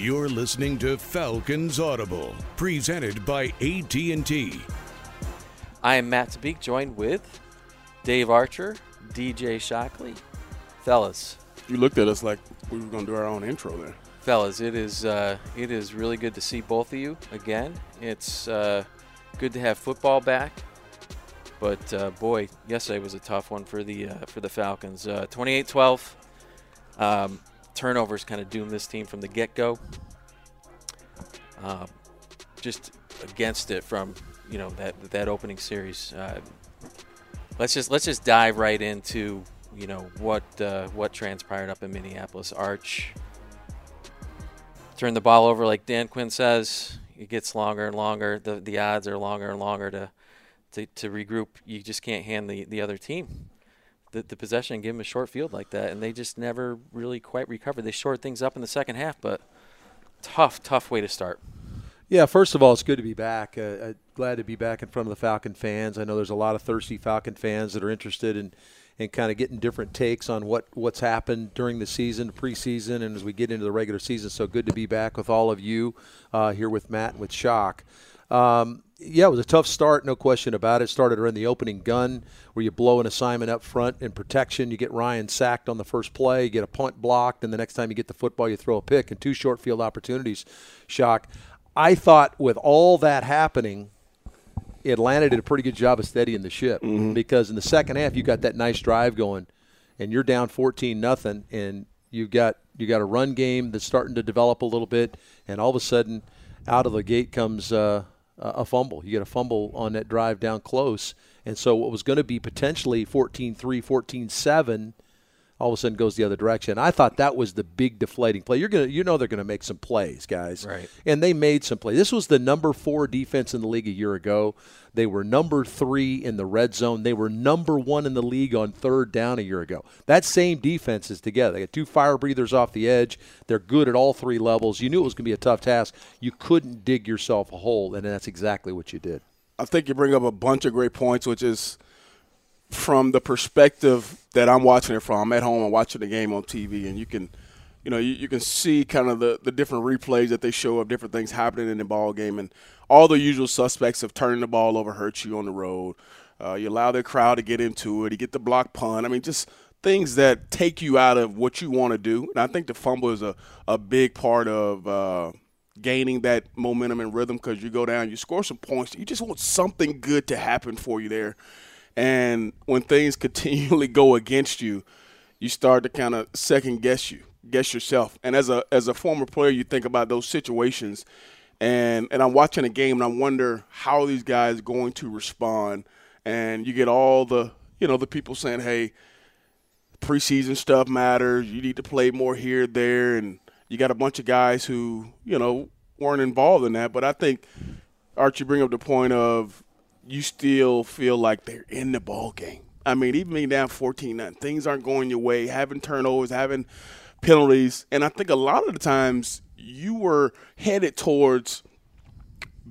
You're listening to Falcons Audible, presented by AT&T. I am Matt Tabeek, joined with Dave Archer, DJ Shockley. Fellas. You looked at us like we were going to do our own intro there. Fellas, it is uh, it is really good to see both of you again. It's uh, good to have football back. But uh, boy, yesterday was a tough one for the uh, for the Falcons. 28-12. Uh, um, turnovers kind of doomed this team from the get-go. Um, just against it from you know that that opening series. Uh, let's just let's just dive right into you know what uh, what transpired up in Minneapolis. Arch turned the ball over like Dan Quinn says. It gets longer and longer. The the odds are longer and longer to to, to regroup. You just can't hand the, the other team the, the possession and give them a short field like that, and they just never really quite recovered. They shored things up in the second half, but tough, tough way to start. Yeah, first of all, it's good to be back. Uh, uh, glad to be back in front of the Falcon fans. I know there's a lot of thirsty Falcon fans that are interested in, in kind of getting different takes on what, what's happened during the season, preseason, and as we get into the regular season. So good to be back with all of you uh, here with Matt and with Shock. Um, yeah, it was a tough start, no question about it. Started around the opening gun where you blow an assignment up front in protection. You get Ryan sacked on the first play, you get a punt blocked, and the next time you get the football, you throw a pick and two short field opportunities. Shock. I thought with all that happening, Atlanta did a pretty good job of steadying the ship mm-hmm. because in the second half you got that nice drive going, and you're down 14 nothing, and you've got you got a run game that's starting to develop a little bit, and all of a sudden, out of the gate comes. Uh, a fumble. You get a fumble on that drive down close. And so what was going to be potentially 14 3, 14 7 all of a sudden goes the other direction. I thought that was the big deflating play. You're gonna, you know, they're going to make some plays, guys, right? And they made some plays. This was the number four defense in the league a year ago. They were number three in the red zone. They were number one in the league on third down a year ago. That same defense is together. They got two fire breathers off the edge. They're good at all three levels. You knew it was going to be a tough task. You couldn't dig yourself a hole, and that's exactly what you did. I think you bring up a bunch of great points, which is from the perspective that I'm watching it from. I'm at home and watching the game on TV, and you can – you know, you, you, can see kind of the, the different replays that they show of different things happening in the ball game, and all the usual suspects of turning the ball over hurts you on the road. Uh, you allow the crowd to get into it. You get the block punt. I mean, just things that take you out of what you want to do. And I think the fumble is a, a big part of uh, gaining that momentum and rhythm because you go down, you score some points. You just want something good to happen for you there. And when things continually go against you, you start to kind of second guess you guess yourself. And as a as a former player, you think about those situations, and and I'm watching a game and I wonder how these guys going to respond. And you get all the you know the people saying, hey, preseason stuff matters. You need to play more here, there, and you got a bunch of guys who you know weren't involved in that. But I think Archie bring up the point of you still feel like they're in the ball game. I mean, even being down 14 nothing, things aren't going your way, having turnovers, having penalties. And I think a lot of the times you were headed towards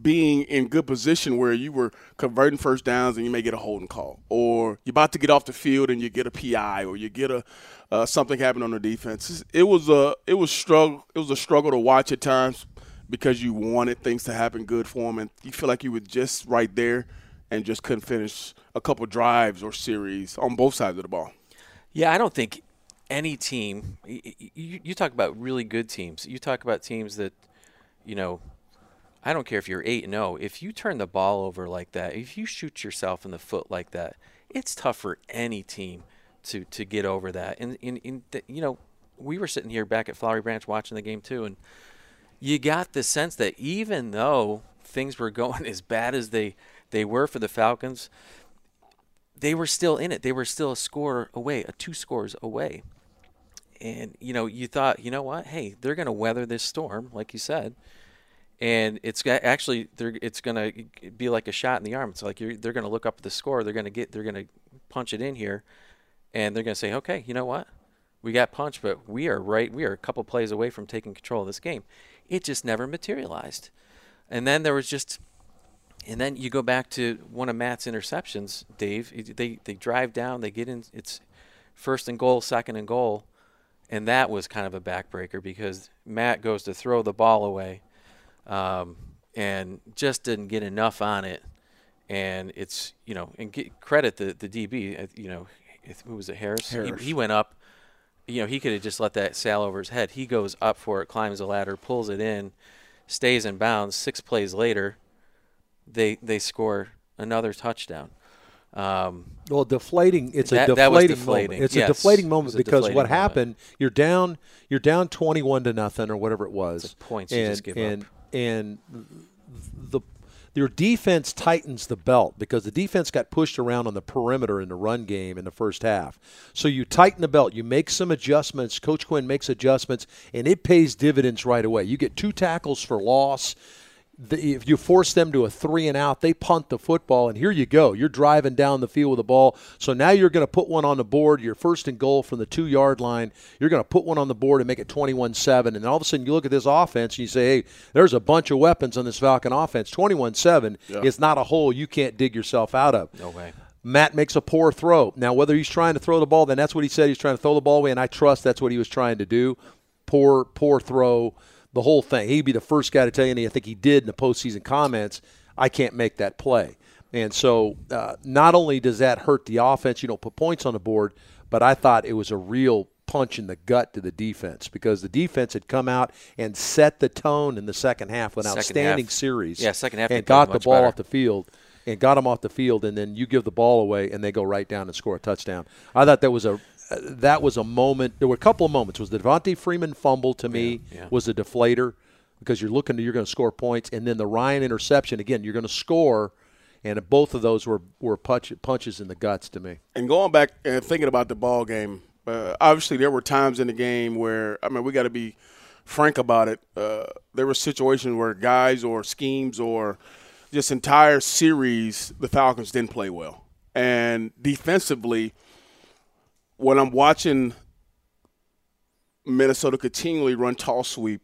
being in good position where you were converting first downs and you may get a holding call, or you're about to get off the field and you get a PI, or you get a uh, something happen on the defense. It was a it was struggle it was a struggle to watch at times because you wanted things to happen good for them, and you feel like you were just right there and just couldn't finish a couple drives or series on both sides of the ball. Yeah, I don't think any team, you, you talk about really good teams. You talk about teams that, you know, I don't care if you're eight and zero. Oh, if you turn the ball over like that, if you shoot yourself in the foot like that, it's tough for any team to to get over that. And in, in you know, we were sitting here back at Flowery Branch watching the game too, and you got the sense that even though things were going as bad as they they were for the Falcons, they were still in it. They were still a score away, a two scores away. And you know you thought you know what? Hey they're going to weather this storm like you said and it's actually they're it's going to be like a shot in the arm. It's like they're going to look up at the score. They're going to get they're going to punch it in here and they're going to say okay you know what? We got punched but we are right we are a couple plays away from taking control of this game. It just never materialized. And then there was just and then you go back to one of Matt's interceptions Dave they they drive down they get in it's first and goal second and goal and that was kind of a backbreaker because Matt goes to throw the ball away, um, and just didn't get enough on it, and it's you know and get credit the the DB uh, you know who was it Harris, Harris. He, he went up you know, he could have just let that sail over his head. He goes up for it, climbs the ladder, pulls it in, stays in bounds. Six plays later, they they score another touchdown. Um, well, deflating. It's That- a deflating, deflating. moment. It's Yes, a deflating moment a because deflating what moment. happened? You're down. You're down twenty-one to nothing or whatever it was. It's points you and, just give and, up. And the your defense tightens the belt because the defense got pushed around on the perimeter in the run game in the first half. So you tighten the belt, you make some adjustments. Coach Quinn makes adjustments, and it pays dividends right away. You get two tackles for loss. The, if you force them to a three and out, they punt the football, and here you go. You're driving down the field with the ball. So now you're going to put one on the board. You're first and goal from the two yard line. You're going to put one on the board and make it 21 7. And all of a sudden, you look at this offense and you say, hey, there's a bunch of weapons on this Falcon offense. 21 7 is not a hole you can't dig yourself out of. no way. Matt makes a poor throw. Now, whether he's trying to throw the ball, then that's what he said. He's trying to throw the ball away, and I trust that's what he was trying to do. Poor, poor throw, the whole thing. He'd be the first guy to tell you, and I think he did in the postseason comments, I can't make that play. And so, uh, not only does that hurt the offense, you don't put points on the board, but I thought it was a real punch in the gut to the defense because the defense had come out and set the tone in the second half with an Second outstanding half. series. Yeah, second half and got the ball better. off the field and got them off the field, and then you give the ball away, and they go right down and score a touchdown. I thought that was a that was a moment. There were a couple of moments. Was the Devonta Freeman fumble to me Yeah, yeah. was a deflator because you're looking to you're going to score points, and then the Ryan interception again. You're going to score, and both of those were were punch, punches in the guts to me. And going back and thinking about the ball game, uh, obviously there were times in the game where I mean we got to be frank about it. Uh, there were situations where guys or schemes or just entire series the Falcons didn't play well, and defensively, when I'm watching Minnesota continually run toss sweep,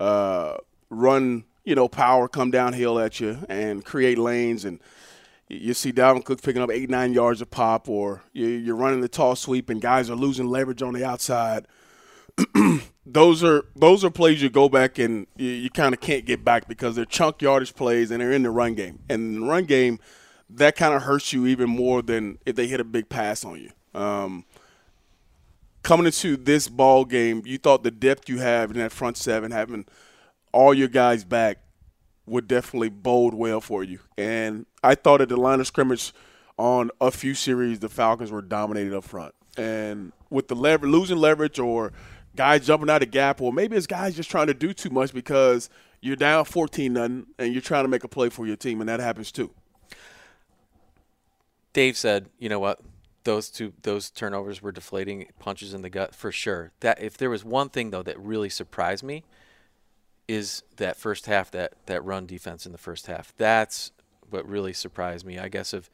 uh, run you know power come downhill at you and create lanes and you see Dalvin Cook picking up eight, nine yards of pop, or you- you're running the toss sweep and guys are losing leverage on the outside. those are those are plays you go back and you, you kind of can't get back because they're chunk yardage plays and they're in the run game. And in the run game, that kind of hurts you even more than if they hit a big pass on you. Um, coming into this ball game, you thought the depth you have in that front seven, having all your guys back, would definitely bode well for you. And I thought at the line of scrimmage on a few series, the Falcons were dominated up front. And with the lever losing leverage or guys jumping out of gap, or maybe it's guys just trying to do too much because you're down 14 nothing and you're trying to make a play for your team, and that happens too. Dave said, you know what? Those two those turnovers were deflating punches in the gut for sure. That if there was one thing though that really surprised me is that first half that that run defense in the first half. That's what really surprised me. I guess of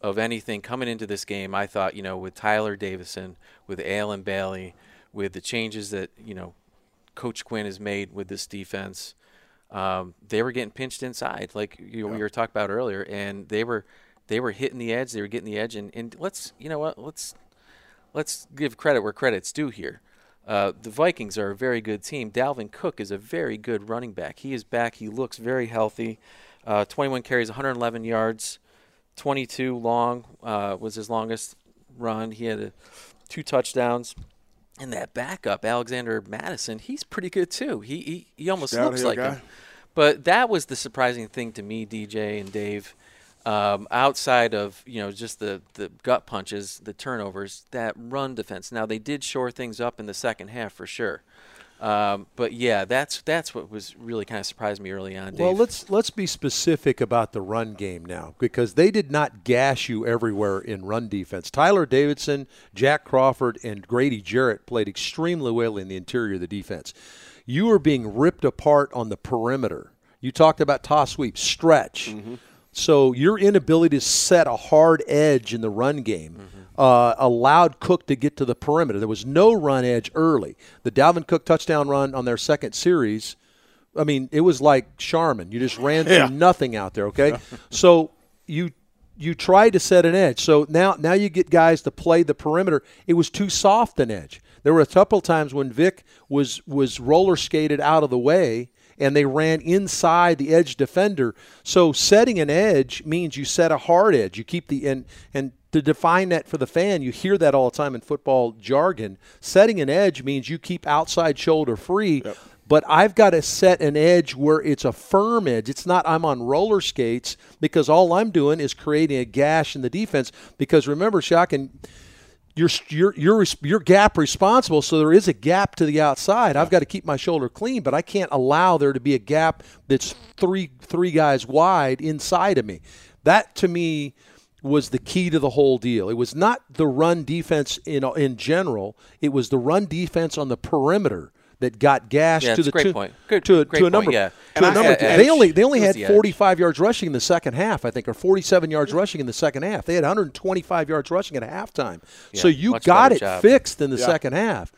of anything coming into this game, I thought, you know, with Tyler Davison, with Allen Bailey, with the changes that, you know, Coach Quinn has made with this defense, um, they were getting pinched inside, like you know, we were talking about earlier, and they were they were hitting the edge, they were getting the edge, and, and let's you know what, let's let's give credit where credit's due here. Uh, the Vikings are a very good team. Dalvin Cook is a very good running back. He is back. He looks very healthy. Uh, 21 carries, 111 yards, 22 long uh, was his longest run. He had a, two touchdowns. And that backup, Alexander Mattison, he's pretty good too. He he, he almost looks like guy. him. But that was the surprising thing to me, DJ and Dave. Um, outside of you know just the the gut punches, the turnovers, that run defense. Now they did shore things up in the second half for sure. Um, but yeah, that's that's what was really kind of surprised me early on. Dave. Well, let's let's be specific about the run game now because they did not gash you everywhere in run defense. Tyler Davison, Jack Crawford, and Grady Jarrett played extremely well in the interior of the defense. You were being ripped apart on the perimeter. You talked about toss sweep, stretch. So your inability to set a hard edge in the run game uh, allowed Cook to get to the perimeter. There was no run edge early. The Dalvin Cook touchdown run on their second series I mean, it was like Charmin. You just ran through nothing out there. Okay, so you you tried to set an edge. So now now you get guys to play the perimeter. It was too soft an edge. There were a couple times when Vic was was roller skated out of the way and they ran inside the edge defender. So setting an edge means you set a hard edge. You keep the and and to define that for the fan, you hear that all the time in football jargon. Setting an edge means you keep outside shoulder free. Yep. But I've got to set an edge where it's a firm edge. It's not I'm on roller skates because all I'm doing is creating a gash in the defense. Because remember, Shock, and you're you're you're you're gap responsible, so there is a gap to the outside. I've got to keep my shoulder clean, but I can't allow there to be a gap that's three three guys wide inside of me. That to me was the key to the whole deal. It was not the run defense in in general. It was the run defense on the perimeter that got gashed yeah, to the great to, point. Good, to, great to a number. Point, yeah. To a number. they only they only had the 45 yards rushing in the second half, I think, or 47 yards rushing in the second half. They had 125 yards rushing at halftime. Yeah, so you got it job. fixed in the yeah. second half.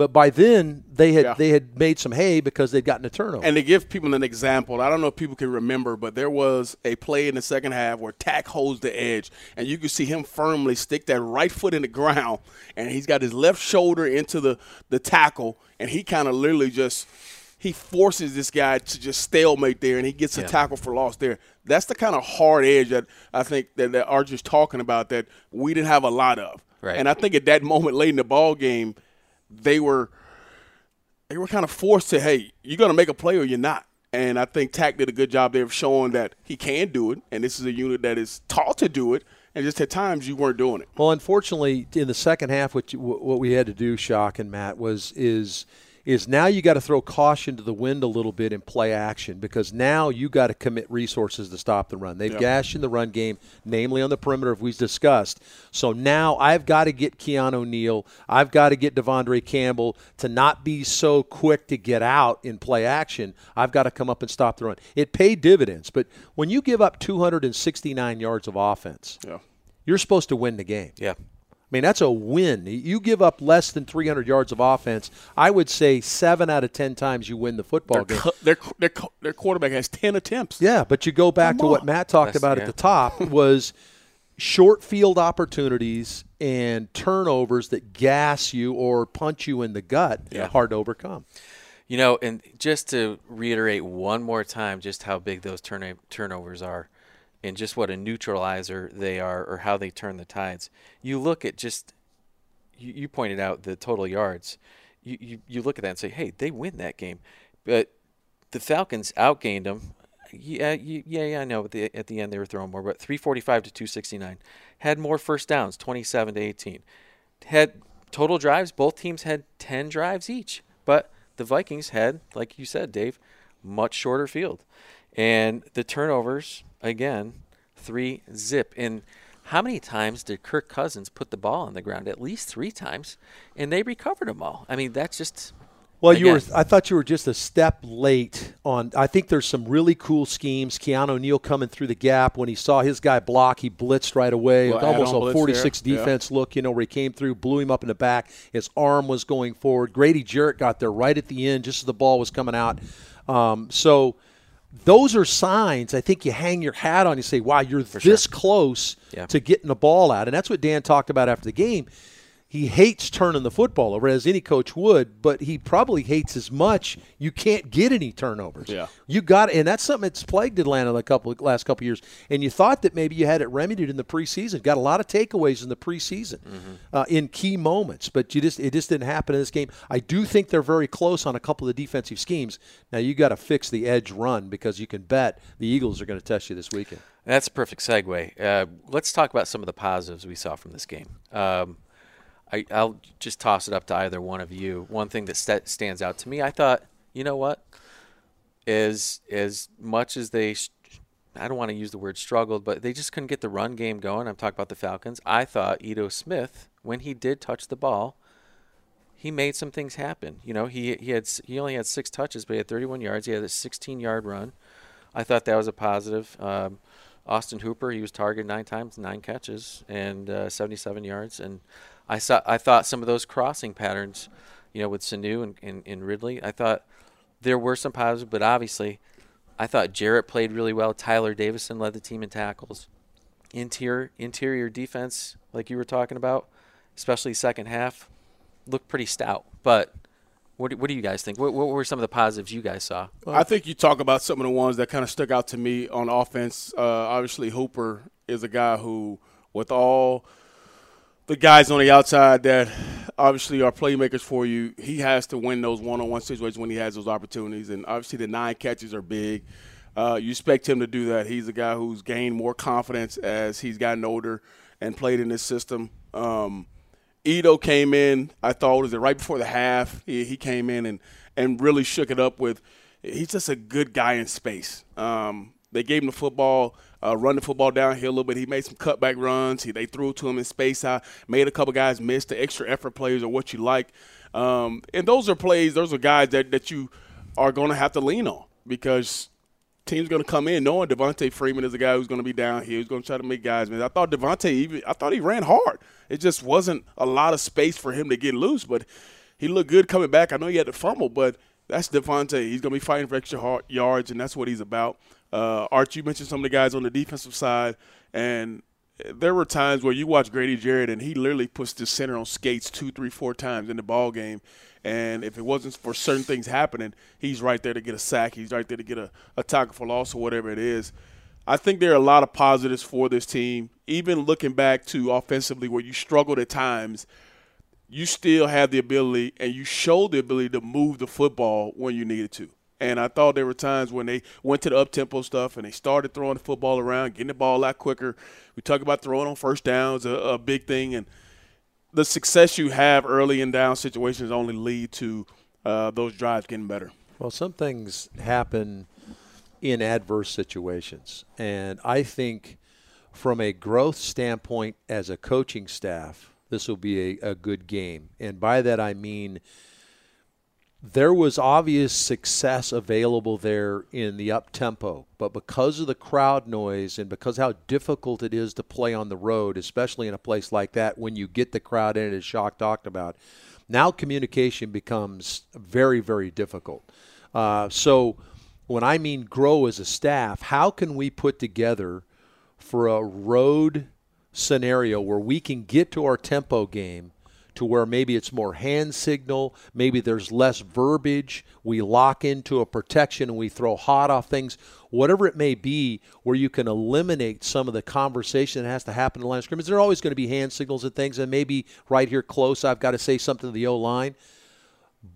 But by then they had Yeah. they had made some hay because they'd gotten a turnover. And to give people an example, I don't know if people can remember, but there was a play in the second half where Takk holds the edge, and you can see him firmly stick that right foot in the ground, and he's got his left shoulder into the, the tackle, and he kind of literally just he forces this guy to just stalemate there, and he gets a tackle for loss there. That's the kind of hard edge that I think that, that Archer's talking about that we didn't have a lot of. Right. And I think at that moment late in the ball game, they were they were kind of forced to, hey, you're going to make a play or you're not. And I think Takk did a good job there of showing that he can do it, and this is a unit that is taught to do it. And just at times you weren't doing it. Well, unfortunately, in the second half, what you, what we had to do, Shock and Matt, was is is now you got to throw caution to the wind a little bit in play action because now you got to commit resources to stop the run. They've Yep. gashed in the run game, namely on the perimeter, as we've discussed. So now I've got to get Keanu Neal, I've got to get De'Vondre Campbell to not be so quick to get out in play action. I've got to come up and stop the run. It paid dividends, but when you give up 269 yards of offense, Yeah. you're supposed to win the game. Yeah. I mean, that's a win. You give up less than 300 yards of offense. I would say seven out of 10 times you win the football Their, game. their, their, their quarterback has 10 attempts. Yeah, but you go back Come to what. Matt talked That's- about yeah. at the top was short field opportunities and turnovers that gas you or punch you in the gut. Yeah. Hard to overcome. You know, and just to reiterate one more time just how big those turn- turnovers are and just what a neutralizer they are or how they turn the tides. You look at just, you, you pointed out the total yards. You, you, you look at that and say, hey, they win that game. But the Falcons outgained them. Yeah, yeah, yeah, I know. At the, at the end, they were throwing more, but 345 to 269. Had more first downs, 27 to 18. Had total drives, both teams had 10 drives each. But the Vikings had, like you said, Dave, much shorter field. And the turnovers, again, three zip. And how many times did Kirk Cousins put the ball on the ground? At least three times. And they recovered them all. I mean, that's just. Well, you were. I thought you were just a step late on. I think there's some really cool schemes. Keanu Neal coming through the gap when he saw his guy block, he blitzed right away. Well, almost a blitz 46 there, yeah. defense look, you know, where he came through, blew him up in the back. His arm was going forward. Grady Jarrett got there right at the end, just as the ball was coming out. Um, so those are signs. I think you hang your hat on. You say, "Wow, you're this close Yeah. to getting the ball out," and that's what Dan talked about after the game he hates turning the football over as any coach would, but he probably hates as much you can't get any turnovers. Yeah. You got and that's something that's plagued Atlanta the couple last couple years. And you thought that maybe you had it remedied in the preseason. Got a lot of takeaways in the preseason uh, in key moments, but you just it just didn't happen in this game. I do think they're very close on a couple of the defensive schemes. Now you got to fix the edge run because you can bet the Eagles are going to test you this weekend. That's a perfect segue. Uh, let's talk about some of the positives we saw from this game. Um, I, I'll just toss it up to either one of you. One thing that st- stands out to me, I thought, you know what, as as much as they, I don't want to use the word struggled, but they just couldn't get the run game going. I'm talking about the Falcons. I thought Ito Smith, when he did touch the ball, he made some things happen. You know, he he had he only had six touches, but he had 31 yards. He had a 16 yard run. I thought that was a positive. Um, Austin Hooper, he was targeted nine times, nine catches, and uh, 77 yards. And I saw, I thought some of those crossing patterns, you know, with Sanu and, and, and Ridley, I thought there were some positives, but obviously, I thought Jarrett played really well. Tyler Davison led the team in tackles. interior interior defense, like you were talking about, especially second half, looked pretty stout. But what do, what do you guys think? What, what were some of the positives you guys saw? I think you talk about some of the ones that kind of stuck out to me on offense. Uh, obviously, Hooper is a guy who, with all the guys on the outside that obviously are playmakers for you, he has to win those one-on-one situations when he has those opportunities. And obviously, the nine catches are big. Uh, you expect him to do that. He's a guy who's gained more confidence as he's gotten older and played in this system. Um, Ito came in. I thought was it right before the half. He, he came in and and really shook it up with. He's just a good guy in space. Um, they gave him the football, uh, run the football downhill a little bit. He made some cutback runs. He, they threw to him in space. I made a couple guys miss. The extra effort plays or what you like. Um, and those are plays. Those are guys that that you are going to have to lean on because team's going to come in knowing Devonta Freeman is a guy who's going to be down here. He's going to try to make guys miss. I thought Devonta even I thought he ran hard. It just wasn't a lot of space for him to get loose, but he looked good coming back. I know he had to fumble, but that's Devonta. He's going to be fighting for extra hard yards, and that's what he's about. Uh, Art, you mentioned some of the guys on the defensive side, and there were times where you watch Grady Jarrett, and he literally puts the center on skates two, three, four times in the ball game. And if it wasn't for certain things happening, he's right there to get a sack. He's right there to get a, a tackle for loss or whatever it is. I think there are a lot of positives for this team. Even looking back to offensively where you struggled at times, you still have the ability and you showed the ability to move the football when you needed to. And I thought there were times when they went to the up tempo stuff and they started throwing the football around, getting the ball a lot quicker. We talk about throwing on first downs, a, a big thing. And the success you have early in down situations only lead to uh, those drives getting better. Well, some things happen in adverse situations. And I think from a growth standpoint as a coaching staff, this will be a, a good game. And by that I mean there was obvious success available there in the up tempo, but because of the crowd noise and because how difficult it is to play on the road, especially in a place like that when you get the crowd in, as Shock talked about, now communication becomes very, very difficult. Uh, so when I mean grow as a staff, how can we put together for a road scenario where we can get to our tempo game to where maybe it's more hand signal, maybe there's less verbiage, we lock into a protection and we throw hot off things, whatever it may be, where you can eliminate some of the conversation that has to happen in the line of scrimmage. There are always going to be hand signals and things, and maybe right here close, I've got to say something to the O line.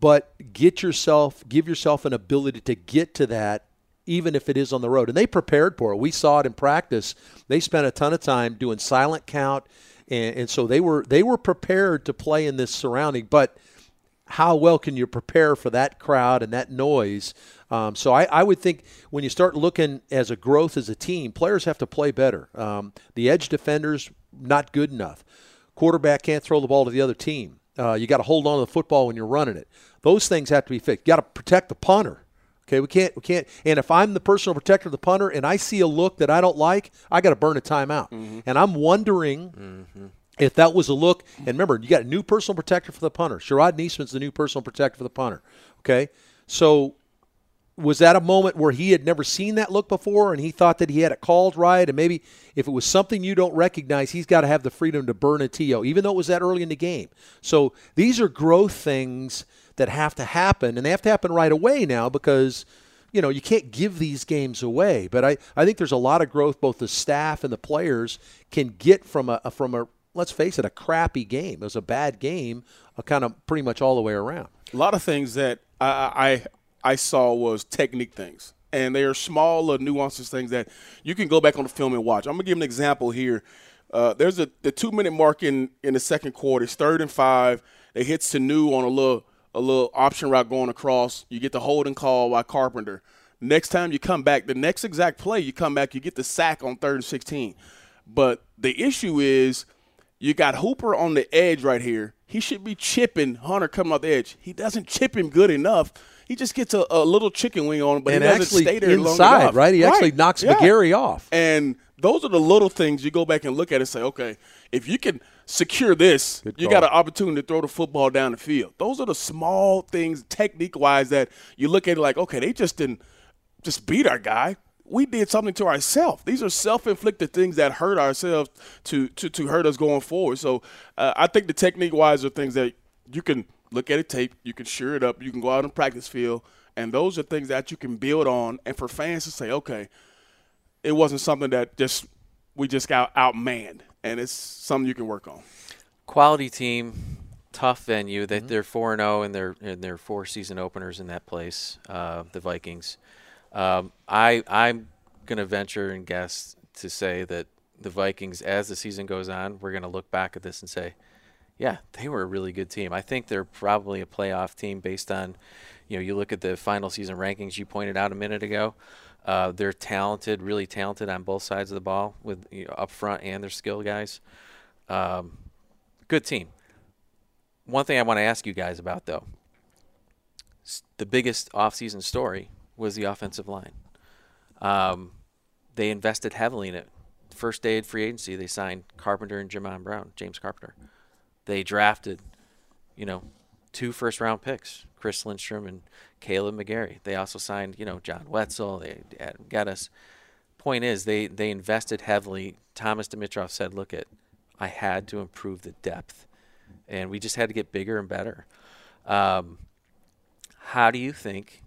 But get yourself, give yourself an ability to get to that even if it is on the road. And they prepared for it. We saw it in practice. They spent a ton of time doing silent count and, and so they were they were prepared to play in this surrounding. But how well can you prepare for that crowd and that noise? Um, so I, I, would think when you start looking as a growth as a team, players have to play better. Um, the edge defenders not good enough. Quarterback can't throw the ball to the other team. Uh, you got to hold on to the football when you're running it. Those things have to be fixed. You got to protect the punter. Okay, we can't we can't. And if I'm the personal protector of the punter and I see a look that I don't like, I got to burn a timeout. Mm-hmm. And I'm wondering. Mm-hmm. If that was a look, and remember, you got a new personal protector for the punter. Sharrod Neasman's the new personal protector for the punter. Okay, so was that a moment where he had never seen that look before and he thought that he had it called right and maybe if it was something you don't recognize he's got to have the freedom to burn a TO even though it was that early in the game so these are growth things that have to happen, and they have to happen right away now because you know you can't give these games away. But I, I think there's a lot of growth both the staff and the players can get from a from a let's face it a crappy game. It was a bad game, a kind of pretty much all the way around. A lot of things that I I, I saw was technique things. And they are small little nuances, things that you can go back on the film and watch. I'm gonna give an example here. Uh, there's a the two minute mark in in the second quarter. It's third and five. It hits Sanu on a little a little option route going across. You get the holding call by Carpenter. Next time you come back, the next exact play you come back, you get the sack on third and 16. But the issue is you got Hooper on the edge right here. He should be chipping Hunter coming off the edge. He doesn't chip him good enough. He just gets a, a little chicken wing on him, but and he doesn't stay there inside, right? He right. actually knocks yeah. McGary off. And those are the little things you go back and look at and say, okay, if you can – secure this, you got an opportunity to throw the football down the field. Those are the small things, technique wise, that you look at it like, okay, they just didn't just beat our guy. we did something to ourselves. These are self-inflicted things that hurt ourselves to to, to hurt us going forward. So uh, I think the technique-wise are things that you can look at a tape, you can sure it up, you can go out and practice field, and those are things that you can build on. And for fans to say, okay, it wasn't something that just we just got outmanned, and it's something you can work on. Quality team, tough venue. That mm-hmm. they're four and zero oh in their in their four season openers in that place. Uh, the Vikings. Um, I I'm gonna venture and guess to say that the Vikings, as the season goes on, we're gonna look back at this and say, yeah, they were a really good team. I think they're probably a playoff team based on, you know, you look at the final season rankings you pointed out a minute ago. Uh, they're talented, really talented on both sides of the ball, with you know, up front and their skill guys. Um, good team. One thing I want to ask you guys about though, the biggest offseason story was the offensive line. Um, they invested heavily in it. First day of free agency, they signed Carpenter and Jamon Brown, James Carpenter. They drafted, you know, two first round picks, Chris Lindstrom and Kaleb McGary. They also signed, you know, John Wetzel, they Adam Gettis. Point is, they, they invested heavily. Thomas Dimitroff said, look at, I had to improve the depth. And we just had to get bigger and better. Um, how do you think,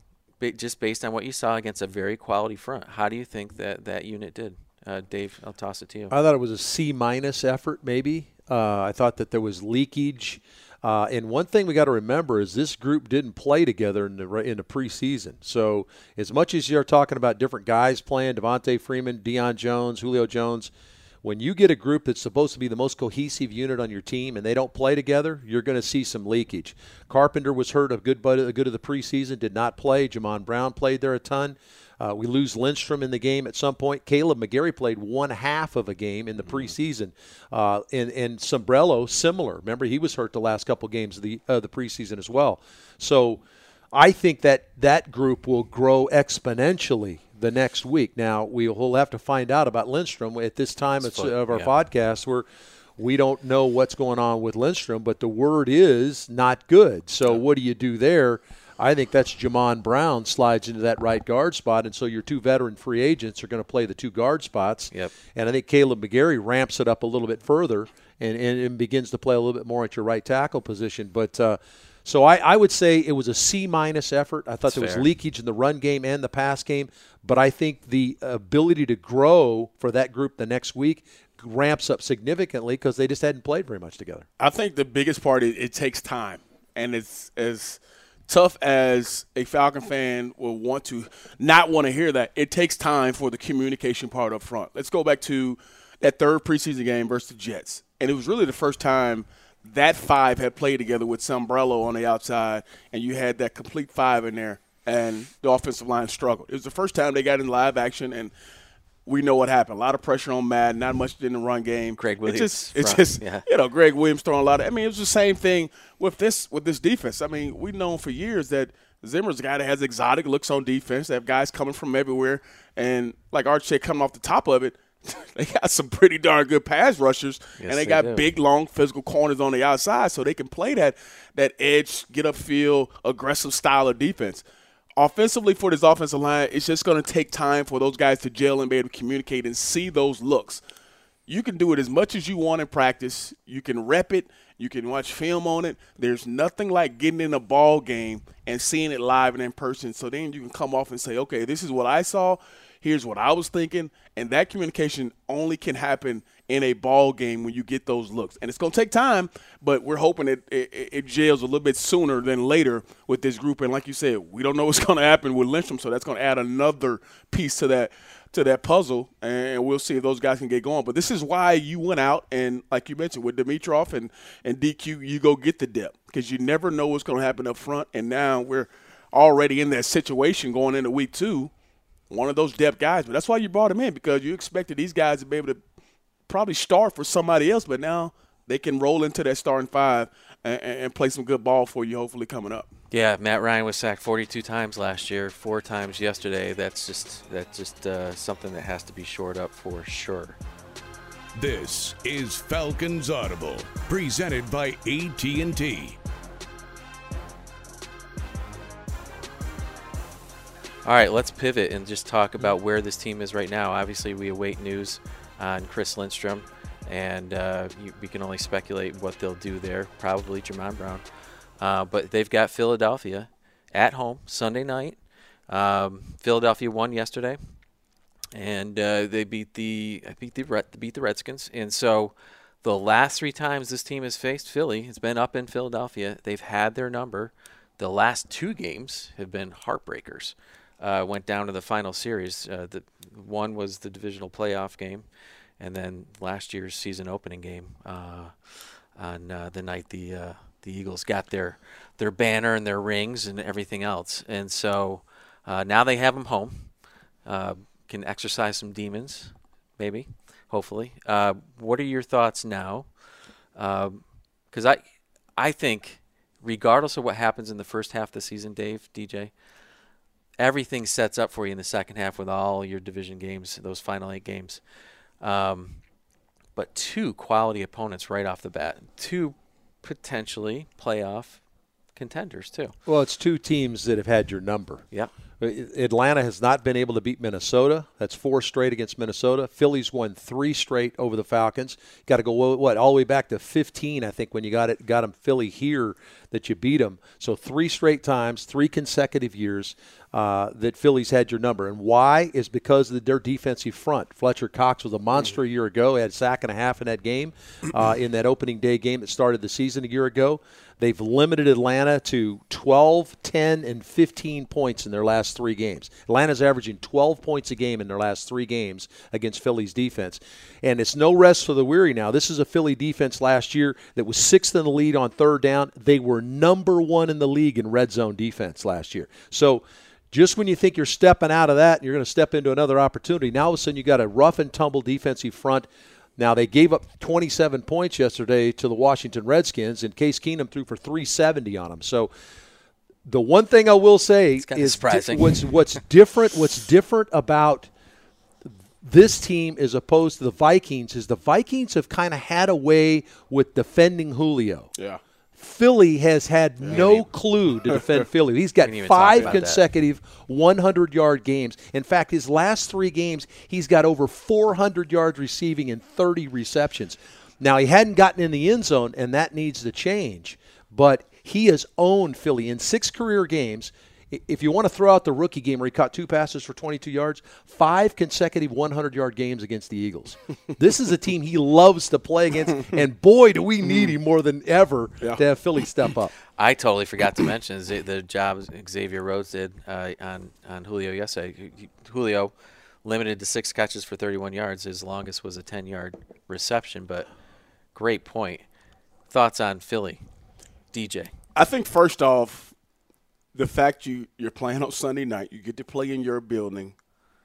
just based on what you saw against a very quality front, how do you think that that unit did? Uh, Dave, I'll toss it to you. I thought it was a C minus effort, maybe. Uh, I thought that there was leakage. Uh, and one thing we got to remember is this group didn't play together in the in the preseason. So as much as you're talking about different guys playing, Devonta Freeman, Deion Jones, Julio Jones, when you get a group that's supposed to be the most cohesive unit on your team and they don't play together, you're going to see some leakage. Carpenter was hurt a good bit, a good of the preseason, did not play. Jamon Brown played there a ton. Uh, we lose Lindstrom in the game at some point. Kaleb McGary played one half of a game in the mm-hmm. preseason. Uh, and, and Sambrailo, similar. Remember, he was hurt the last couple games of the, uh, the preseason as well. So I think that that group will grow exponentially the next week. Now, we'll have to find out about Lindstrom at this time of our yeah. podcast where we don't know what's going on with Lindstrom, but the word is not good. So, yeah. what do you do there? I think that's Jamon Brown slides into that right guard spot, and so your two veteran free agents are going to play the two guard spots. Yep. And I think Kaleb McGary ramps it up a little bit further and, and, and begins to play a little bit more at your right tackle position. But uh, so I, I, would say it was a C minus effort. I thought that's there fair. was leakage in the run game and the pass game, but I think the ability to grow for that group the next week ramps up significantly because they just hadn't played very much together. I think the biggest part is it takes time, and it's as – tough as a Falcon fan will want to not want to hear that, it takes time for the communication part up front. Let's go back to that third preseason game versus the Jets. And it was really the first time that five had played together with Sambrailo on the outside, and you had that complete five in there, and the offensive line struggled. It was the first time they got in live action, and – we know what happened. A lot of pressure on Madden, not much in the run game. Gregg Williams. It's just, it's just yeah. you know, Gregg Williams throwing a lot of. I mean, it was the same thing with this with this defense. I mean, we've known for years that Zimmer's a guy that has exotic looks on defense. They have guys coming from everywhere, and like Archie coming off the top of it. they got some pretty darn good pass rushers, yes, and they, they got do. big, long, physical corners on the outside, so they can play that that edge, get up field, aggressive style of defense offensively for this offensive line, it's just going to take time for those guys to gel and be able to communicate and see those looks. You can do it as much as you want in practice. You can rep it. You can watch film on it. There's nothing like getting in a ball game and seeing it live and in person. So then you can come off and say, okay, this is what I saw. Here's what I was thinking. And that communication only can happen – in a ball game when you get those looks. And it's going to take time, but we're hoping it, it, it jails a little bit sooner than later with this group. And like you said, we don't know what's going to happen with Lindstrom, so that's going to add another piece to that to that puzzle, and we'll see if those guys can get going. But this is why you went out and, like you mentioned, with Dimitroff and, and DQ, you go get the depth because you never know what's going to happen up front. And now we're already in that situation going into week two one of those depth guys. But that's why you brought him in because you expected these guys to be able to probably start for somebody else, but now they can roll into that starting five and, and, play some good ball for you, hopefully coming up. Yeah, Matt Ryan was sacked 42 times last year, four times yesterday. That's just that's just uh, something that has to be shored up for sure. This is Falcons Audible, presented by AT&T. All right, let's pivot and just talk about where this team is right now. Obviously, we await news on Chris Lindstrom, and uh, you, we can only speculate what they'll do there. Probably Jamon Brown. Uh, but they've got Philadelphia at home Sunday night. Um, Philadelphia won yesterday, and uh, they beat the beat the beat the Redskins. And so, the last three times this team has faced Philly, it's been up in Philadelphia. They've had their number. The last two games have been heartbreakers uh, went down to the final series. Uh, the one was the divisional playoff game, and then last year's season opening game uh, on uh, the night the uh, the Eagles got their their banner and their rings and everything else. And so uh, now they have them home. can exercise some demons, maybe, hopefully. what are your thoughts now? Because I I think regardless of what happens in the first half of the season, Dave, DJ, everything sets up for you in the second half with all your division games, those final eight games. Um, but two quality opponents right off the bat, two potentially playoff contenders too. Well, it's two teams that have had your number. Yeah. Atlanta has not been able to beat Minnesota. That's four straight against Minnesota. Philly's won three straight over the Falcons. Got to go what all the way back to 15, I think, when you got it got them Philly here that you beat them. So three straight times, three consecutive years uh, that Philly's had your number. And why is because of their defensive front. Fletcher Cox was a monster a year ago. He had a sack and a half in that game, uh, in that opening day game that started the season a year ago. They've limited Atlanta to 12, 10, and 15 points in their last three games. Atlanta's averaging 12 points a game in their last three games against Philly's defense. And it's no rest for the weary now. This is a Philly defense last year that was sixth in the lead on third down. They were number one in the league in red zone defense last year. So, just when you think you're stepping out of that and you're going to step into another opportunity, now all of a sudden you got a rough and tumble defensive front now, they gave up 27 points yesterday to the Washington Redskins, and Case Keenum threw for 370 on them. So, the one thing I will say is surprising. what's what's different. What's different about this team as opposed to the Vikings is the Vikings have kind of had a way with defending Julio. Yeah. Philly has had no clue to defend Philly. He's got five consecutive 100 yard games. In fact, his last three games, he's got over 400 yards receiving and 30 receptions. Now, he hadn't gotten in the end zone, and that needs to change. But he has owned Philly in six career games if you want to throw out the rookie game where he caught two passes for 22 yards, five consecutive 100 yard games against the Eagles. this is a team he loves to play against, and boy, do we need him more than ever yeah. to have Philly step up. I totally forgot to mention the job Xavier Rhodes did uh, on on Julio yesterday. Julio limited to six catches for 31 yards. His longest was a 10 yard reception, but great point. Thoughts on Philly, DJ? I think first off, the fact you you're playing on Sunday night, you get to play in your building.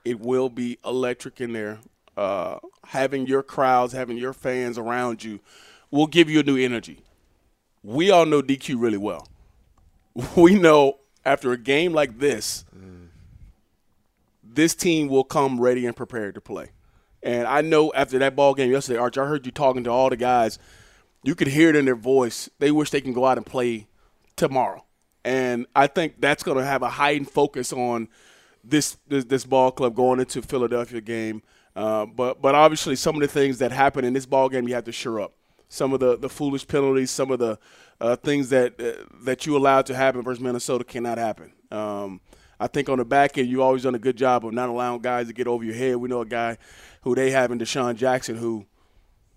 It will be electric in there. Uh, having your crowds, having your fans around you, will give you a new energy. We all know DQ really well. We know after a game like this, mm. this team will come ready and prepared to play. And I know after that ball game yesterday, Arch, I heard you talking to all the guys. You could hear it in their voice. They wish they can go out and play tomorrow. And I think that's going to have a heightened focus on this, this, this ball club going into Philadelphia game. Uh, but but obviously some of the things that happen in this ball game you have to sure up. Some of the, the foolish penalties, some of the uh, things that uh, that you allowed to happen versus Minnesota cannot happen. Um, I think on the back end you always done a good job of not allowing guys to get over your head. We know a guy who they have in DeSean Jackson who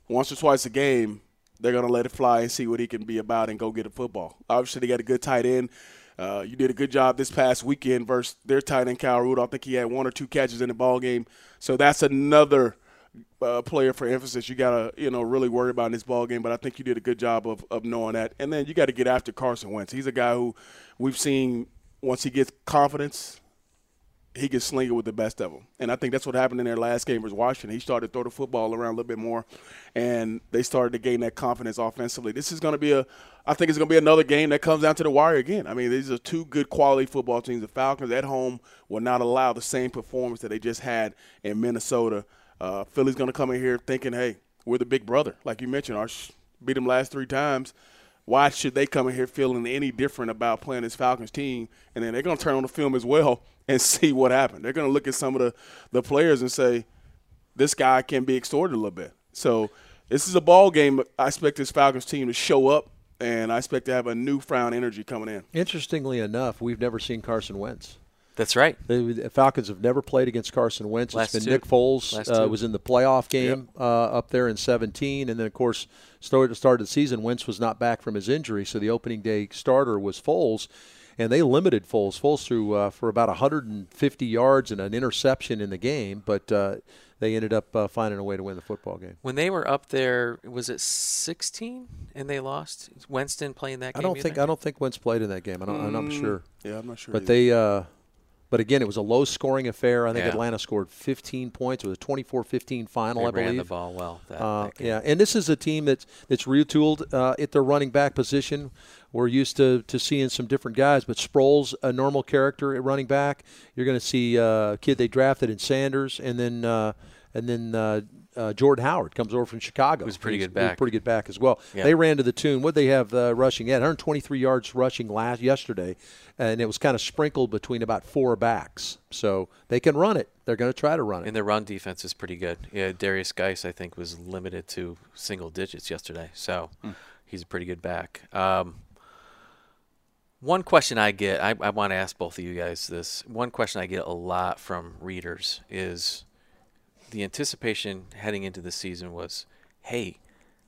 once or twice a game they're going to let it fly and see what he can be about and go get a football. Obviously, they got a good tight end. Uh, you did a good job this past weekend versus their tight end, Kyle Rudolph. I think he had one or two catches in the ball game. So that's another uh, player for emphasis you got to you know really worry about in this ball game. But I think you did a good job of, of knowing that. And then you got to get after Carson Wentz. He's a guy who we've seen once he gets confidence, he can sling it with the best of them. And I think that's what happened in their last game versus Washington. He started to throw the football around a little bit more, and they started to gain that confidence offensively. This is going to be a, I think it's going to be another game that comes down to the wire again. I mean, these are two good quality football teams. The Falcons at home will not allow the same performance that they just had in Minnesota. Uh, Philly's going to come in here thinking, hey, we're the big brother. Like you mentioned, our beat them last three times why should they come in here feeling any different about playing this Falcons team? And then they're going to turn on the film as well and see what happened. They're going to look at some of the, the players and say, this guy can be extorted a little bit. So this is a ball game. I expect this Falcons team to show up, and I expect to have a newfound energy coming in. Interestingly enough, we've never seen Carson Wentz. That's right. The Falcons have never played against Carson Wentz. Last it's been two. Nick Foles uh, was in the playoff game yep. uh, up there in 17, and then of course started to start the season. Wentz was not back from his injury, so the opening day starter was Foles, and they limited Foles. Foles threw uh, for about 150 yards and an interception in the game, but uh, they ended up uh, finding a way to win the football game. When they were up there, was it 16 and they lost? Winston playing that game? I don't think either? I don't think Wentz played in that game. I don't, I'm not sure. Yeah, I'm not sure. But either. they. Uh, but again, it was a low-scoring affair. I think Yeah. Atlanta scored 15 points. It was a 24-15 final, They I believe. ran the ball well. That, Uh, that yeah, and this is a team that's that's retooled uh, at their running back position. We're used to, to seeing some different guys, but Sproles a normal character at running back. You're going to see uh, a kid they drafted in Sanders, and then uh, and then uh, uh, Jordan Howard comes over from Chicago. Who's pretty He's- good he's back. pretty good back as well. Yeah. They ran to the tune. What they have uh, rushing at 123 yards rushing last yesterday, and it was kind of sprinkled between about four backs. So they can run it. They're going to try to run it. And their run defense is pretty good. Yeah, Derrius Guice, I think, was limited to single digits yesterday, so he's a pretty good back. Um, one question I get, I, I want to ask both of you guys this. One question I get a lot from readers is the anticipation heading into the season was, hey,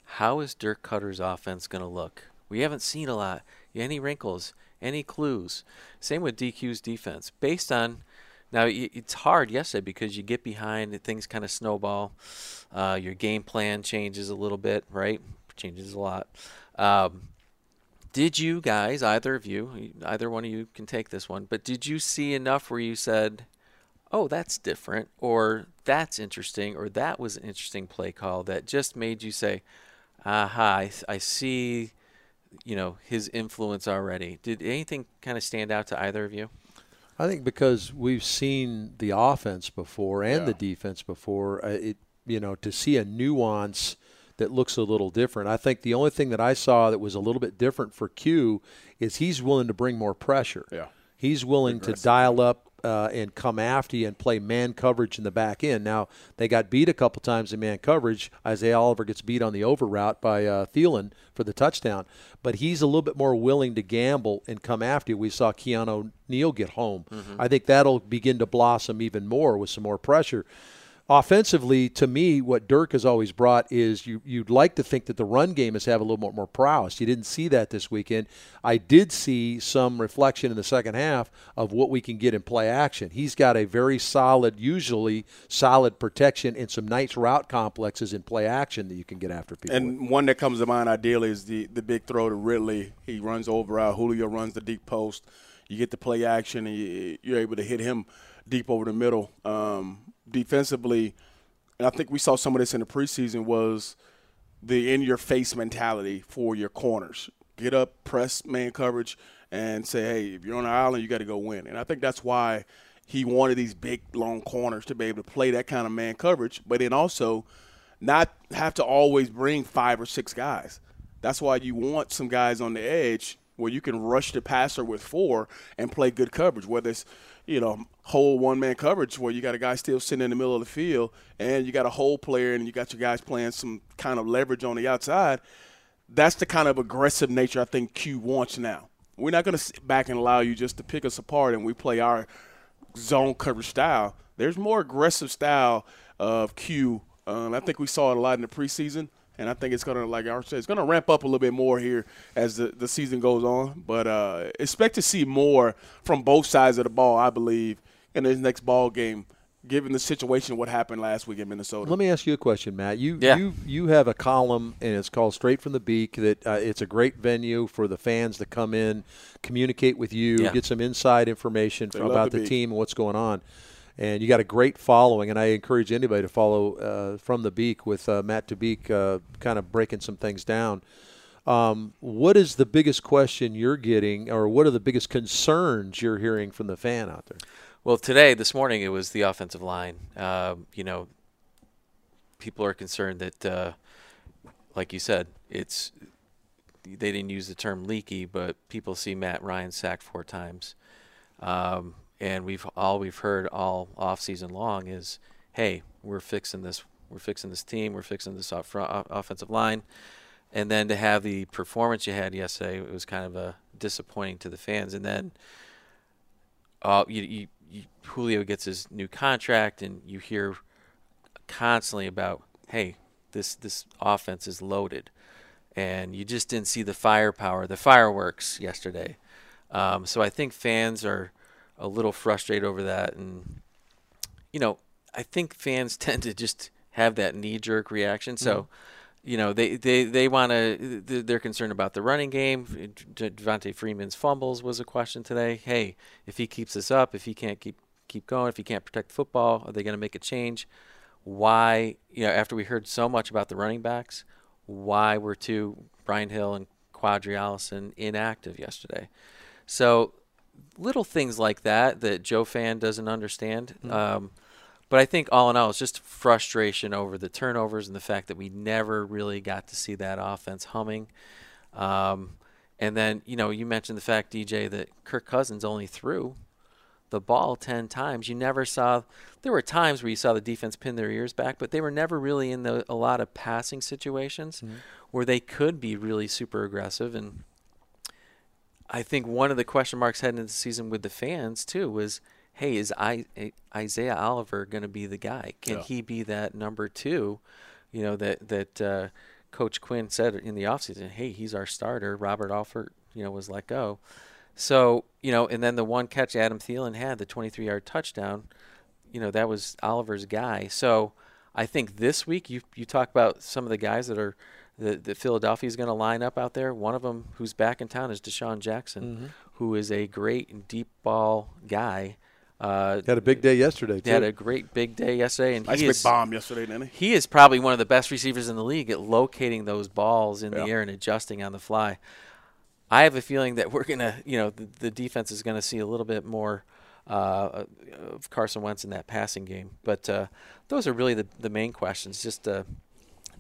how is Dirk Koetter's offense going to look? We haven't seen a lot. Any wrinkles? Any clues? Same with DQ's defense. Based on now, it's hard yesterday because you get behind, and things kind of snowball. Uh, your game plan changes a little bit, right? Changes a lot. Um, did you guys, either of you, either one of you can take this one, but did you see enough where you said, oh, that's different, or that's interesting, or that was an interesting play call that just made you say, aha, I, I see, you know, his influence already. Did anything kind of stand out to either of you? I think because we've seen the offense before and Yeah. the defense before, uh, it you know to see a nuance that looks a little different. I think the only thing that I saw that was a little bit different for Q is he's willing to bring more pressure. Yeah. He's willing to dial up uh, and come after you and play man coverage in the back end. Now they got beat a couple times in man coverage. Isaiah Oliver gets beat on the over route by uh, Thielen for the touchdown, but he's a little bit more willing to gamble and come after you. We saw Keanu Neal get home. I think that'll begin to blossom even more with some more pressure. Offensively, to me, what Dirk has always brought is you, you'd like to think that the run game is have a little bit more prowess. You didn't see that this weekend. I did see some reflection in the second half of what we can get in play action. He's got a very solid, usually solid protection and some nice route complexes in play action that you can get after people. with. And one that comes to mind ideally is the, the big throw to Ridley. He runs over out. Julio runs the deep post. You get the play action, and you, you're able to hit him deep over the middle. Um, defensively, and I think we saw some of this in the preseason, was the in your face mentality for your corners. Get up, press man coverage, and say, hey, if you're on the island, you got to go win. And I think that's why he wanted these big, long corners to be able to play that kind of man coverage, but then also not have to always bring five or six guys. That's why you want some guys on the edge where you can rush the passer with four and play good coverage, whether it's, you know, whole one man coverage where you got a guy still sitting in the middle of the field and you got a hole player and you got your guys playing some kind of leverage on the outside. That's the kind of aggressive nature I think Q wants now. We're not going to sit back and allow you just to pick us apart and we play our zone coverage style. There's more aggressive style of Q. Um, I think we saw it a lot in the preseason, and I think it's gonna, like I said, it's gonna ramp up a little bit more here as the, the season goes on. But uh, expect to see more from both sides of the ball, I believe, in this next ball game, given the situation what happened last week in Minnesota. Let me ask you a question, Matt. You Yeah. you you have a column and it's called Straight from the Beak. That uh, it's a great venue for the fans to come in, communicate with you, Yeah. get some inside information They about the the team and what's going on. And you got a great following, and I encourage anybody to follow uh, from the Beak with uh, Matt Tabeek, uh, kind of breaking some things down. Um, what is the biggest question you're getting, or what are the biggest concerns you're hearing from the fan out there? Well, today, this morning, it was the offensive line. Um, you know, people are concerned that, uh, like you said, it's they didn't use the term leaky, but people see Matt Ryan sacked four times. Um, and we've all we've heard all off season long is, "Hey, we're fixing this. We're fixing this team. We're fixing this off front, offensive line." And then to have the performance you had yesterday, it was kind of a disappointing to the fans. And then, uh, you, you, you, Julio gets his new contract, and you hear constantly about, "Hey, this this offense is loaded," and you just didn't see the firepower, the fireworks yesterday. Um, so I think fans are a little frustrated over that, and you know, I think fans tend to just have that knee-jerk reaction. So. Mm-hmm. you know they they they want to they're concerned about the running game. Devonta freeman's fumbles was a question today. Hey if he keeps this up if he can't keep keep going if he can't protect the football are they going to make a change? Why you know after we heard so much about the running backs why were two brian hill and Qadree Ollison inactive yesterday? So little things like that that joe fan doesn't understand mm-hmm. um, but I think all in all, it's just frustration over the turnovers and the fact that we never really got to see that offense humming. Um, and then, you know, you mentioned the fact, DJ, that Kirk Cousins only threw the ball 10 times. You never saw, there were times where you saw the defense pin their ears back, but they were never really in the, a lot of passing situations mm-hmm. where they could be really super aggressive. And I think one of the question marks heading into the season with the fans, too, was – hey, is I, Isaiah Oliver going to be the guy? Can yeah. he be that number two? You know that that uh, Coach Quinn said in the offseason, hey, he's our starter. Robert Alford, you know, was let go. So you know, and then the one catch Adam Thielen had, the 23-yard touchdown, you know, that was Oliver's guy. So I think this week you you talk about some of the guys that are that, that Philadelphia is going to line up out there. One of them who's back in town is DeSean Jackson, mm-hmm. who is a great deep ball guy. Uh, had a big day yesterday. Too. Had a great big day yesterday, and nice he big is, bomb yesterday, didn't he? He is probably one of the best receivers in the league at locating those balls in yeah. the air and adjusting on the fly. I have a feeling that we're gonna, you know, the, the defense is gonna see a little bit more uh, of Carson Wentz in that passing game. But uh, those are really the the main questions. Just uh,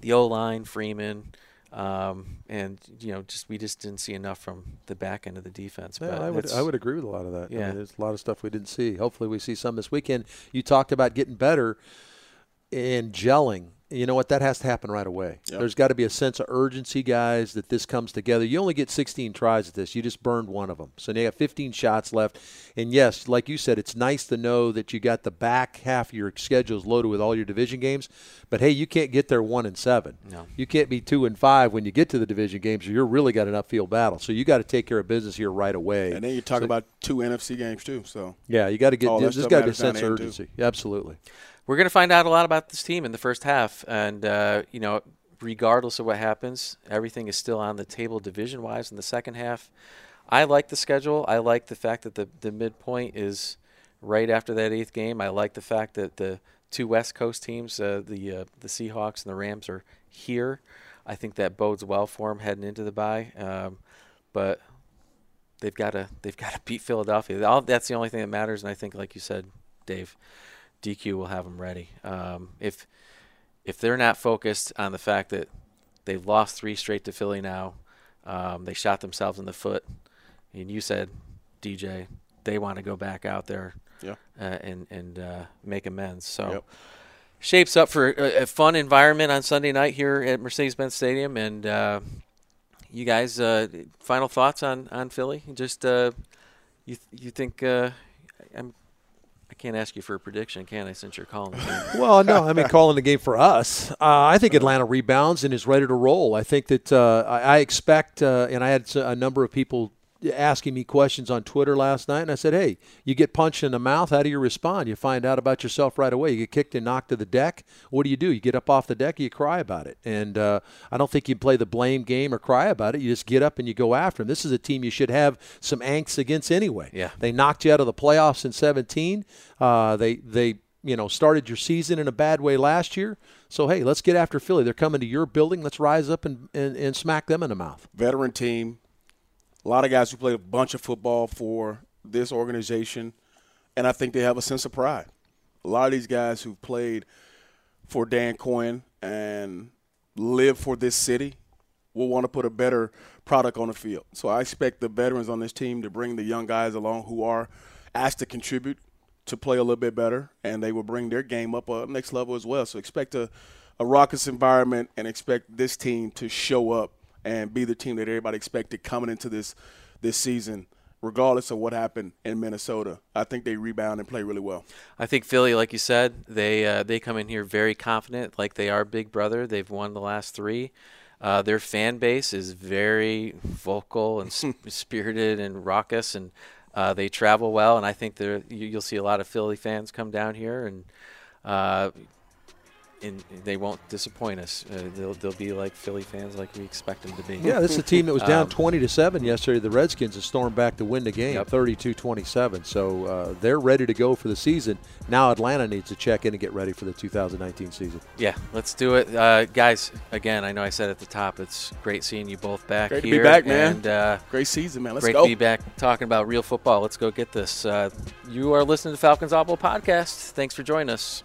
the O line, Freeman. Um, and you know, just we just didn't see enough from the back end of the defense. Yeah, I would I would agree with a lot of that. Yeah, I mean, there's a lot of stuff we didn't see. Hopefully, we see some this weekend. You talked about getting better and gelling you know what? That has to happen right away. Yep. There's got to be a sense of urgency, guys, that this comes together. You only get 16 tries at this. You just burned one of them. So now you have 15 shots left. And yes, like you said, it's nice to know that you got the back half of your schedules loaded with all your division games. But hey, you can't get there one and seven. No. You can't be two and five when you get to the division games. You're really got an upfield battle. So you got to take care of business here right away. And then you talk so, about two NFC games too. So yeah, you got to get. There's got to be a sense of urgency. Absolutely we're going to find out a lot about this team in the first half, and uh, you know, regardless of what happens, everything is still on the table division-wise in the second half. I like the schedule. I like the fact that the the midpoint is right after that eighth game. I like the fact that the two West Coast teams, uh, the uh, the Seahawks and the Rams, are here. I think that bodes well for them heading into the bye. Um, but they've got to they've got to beat Philadelphia. All, that's the only thing that matters. And I think, like you said, Dave, DQ will have them ready. Um, if if they're not focused on the fact that they've lost three straight to Philly now, um, they shot themselves in the foot. And you said, DJ, they want to go back out there yeah. uh, and and uh, make amends. So. Yep. Shapes up for a, a, fun environment on Sunday night here at Mercedes-Benz Stadium, and uh, you guys, uh, final thoughts on, on Philly? Just uh, you you think uh, I'm can't ask you for a prediction, can I? Since you're calling well, no, I mean calling the game for us. Uh, I think Atlanta rebounds and is ready to roll. I think that uh, I, I, expect, uh, and I had a number of people asking me questions on Twitter last night, and I said, "Hey, you get punched in the mouth. How do you respond? You find out about yourself right away. You get kicked and knocked to the deck. What do you do? You get up off the deck. you cry about it. And uh, I don't think you play the blame game or cry about it. You just get up and you go after them. This is a team you should have some angst against anyway. Yeah, they knocked you out of the playoffs in 17. Uh, they they you know started your season in a bad way last year. So hey, let's get after Philly. They're coming to your building. Let's rise up and, and, and smack them in the mouth. Veteran team a lot of guys who played a bunch of football for this organization, and I think they have a sense of pride. A lot of these guys who played for Dan Quinn and live for this city will want to put a better product on the field. So I expect the veterans on this team to bring the young guys along who are asked to contribute to play a little bit better, and they will bring their game up a next level as well. So expect a, a raucous environment and expect this team to show up and be the team that everybody expected coming into this this season regardless of what happened in Minnesota. I think they rebound and play really well. I think Philly, like you said, they uh, they come in here very confident, like they are Big Brother. They've won the last three. Uh, their fan base is very vocal and spirited and raucous, and uh, they travel well. And I think you, will see a lot of Philly fans come down here and uh, and they won't disappoint us. Uh, they'll they'll be like Philly fans, like we expect them to be. Yeah, this is a team that was down um, 20 to seven yesterday. The Redskins have stormed back to win the game, 32-27. So uh, they're ready to go for the season. Now Atlanta needs to check in and get ready for the 2019 season. Yeah, let's do it, uh, guys. Again, I know I said at the top, it's great seeing you both back great here. to be back, man. And, uh, great season, man. Let's go. great go. to be back talking about real football. Let's go get this. Uh, you are listening to Falcons Audible podcast. Thanks for joining us.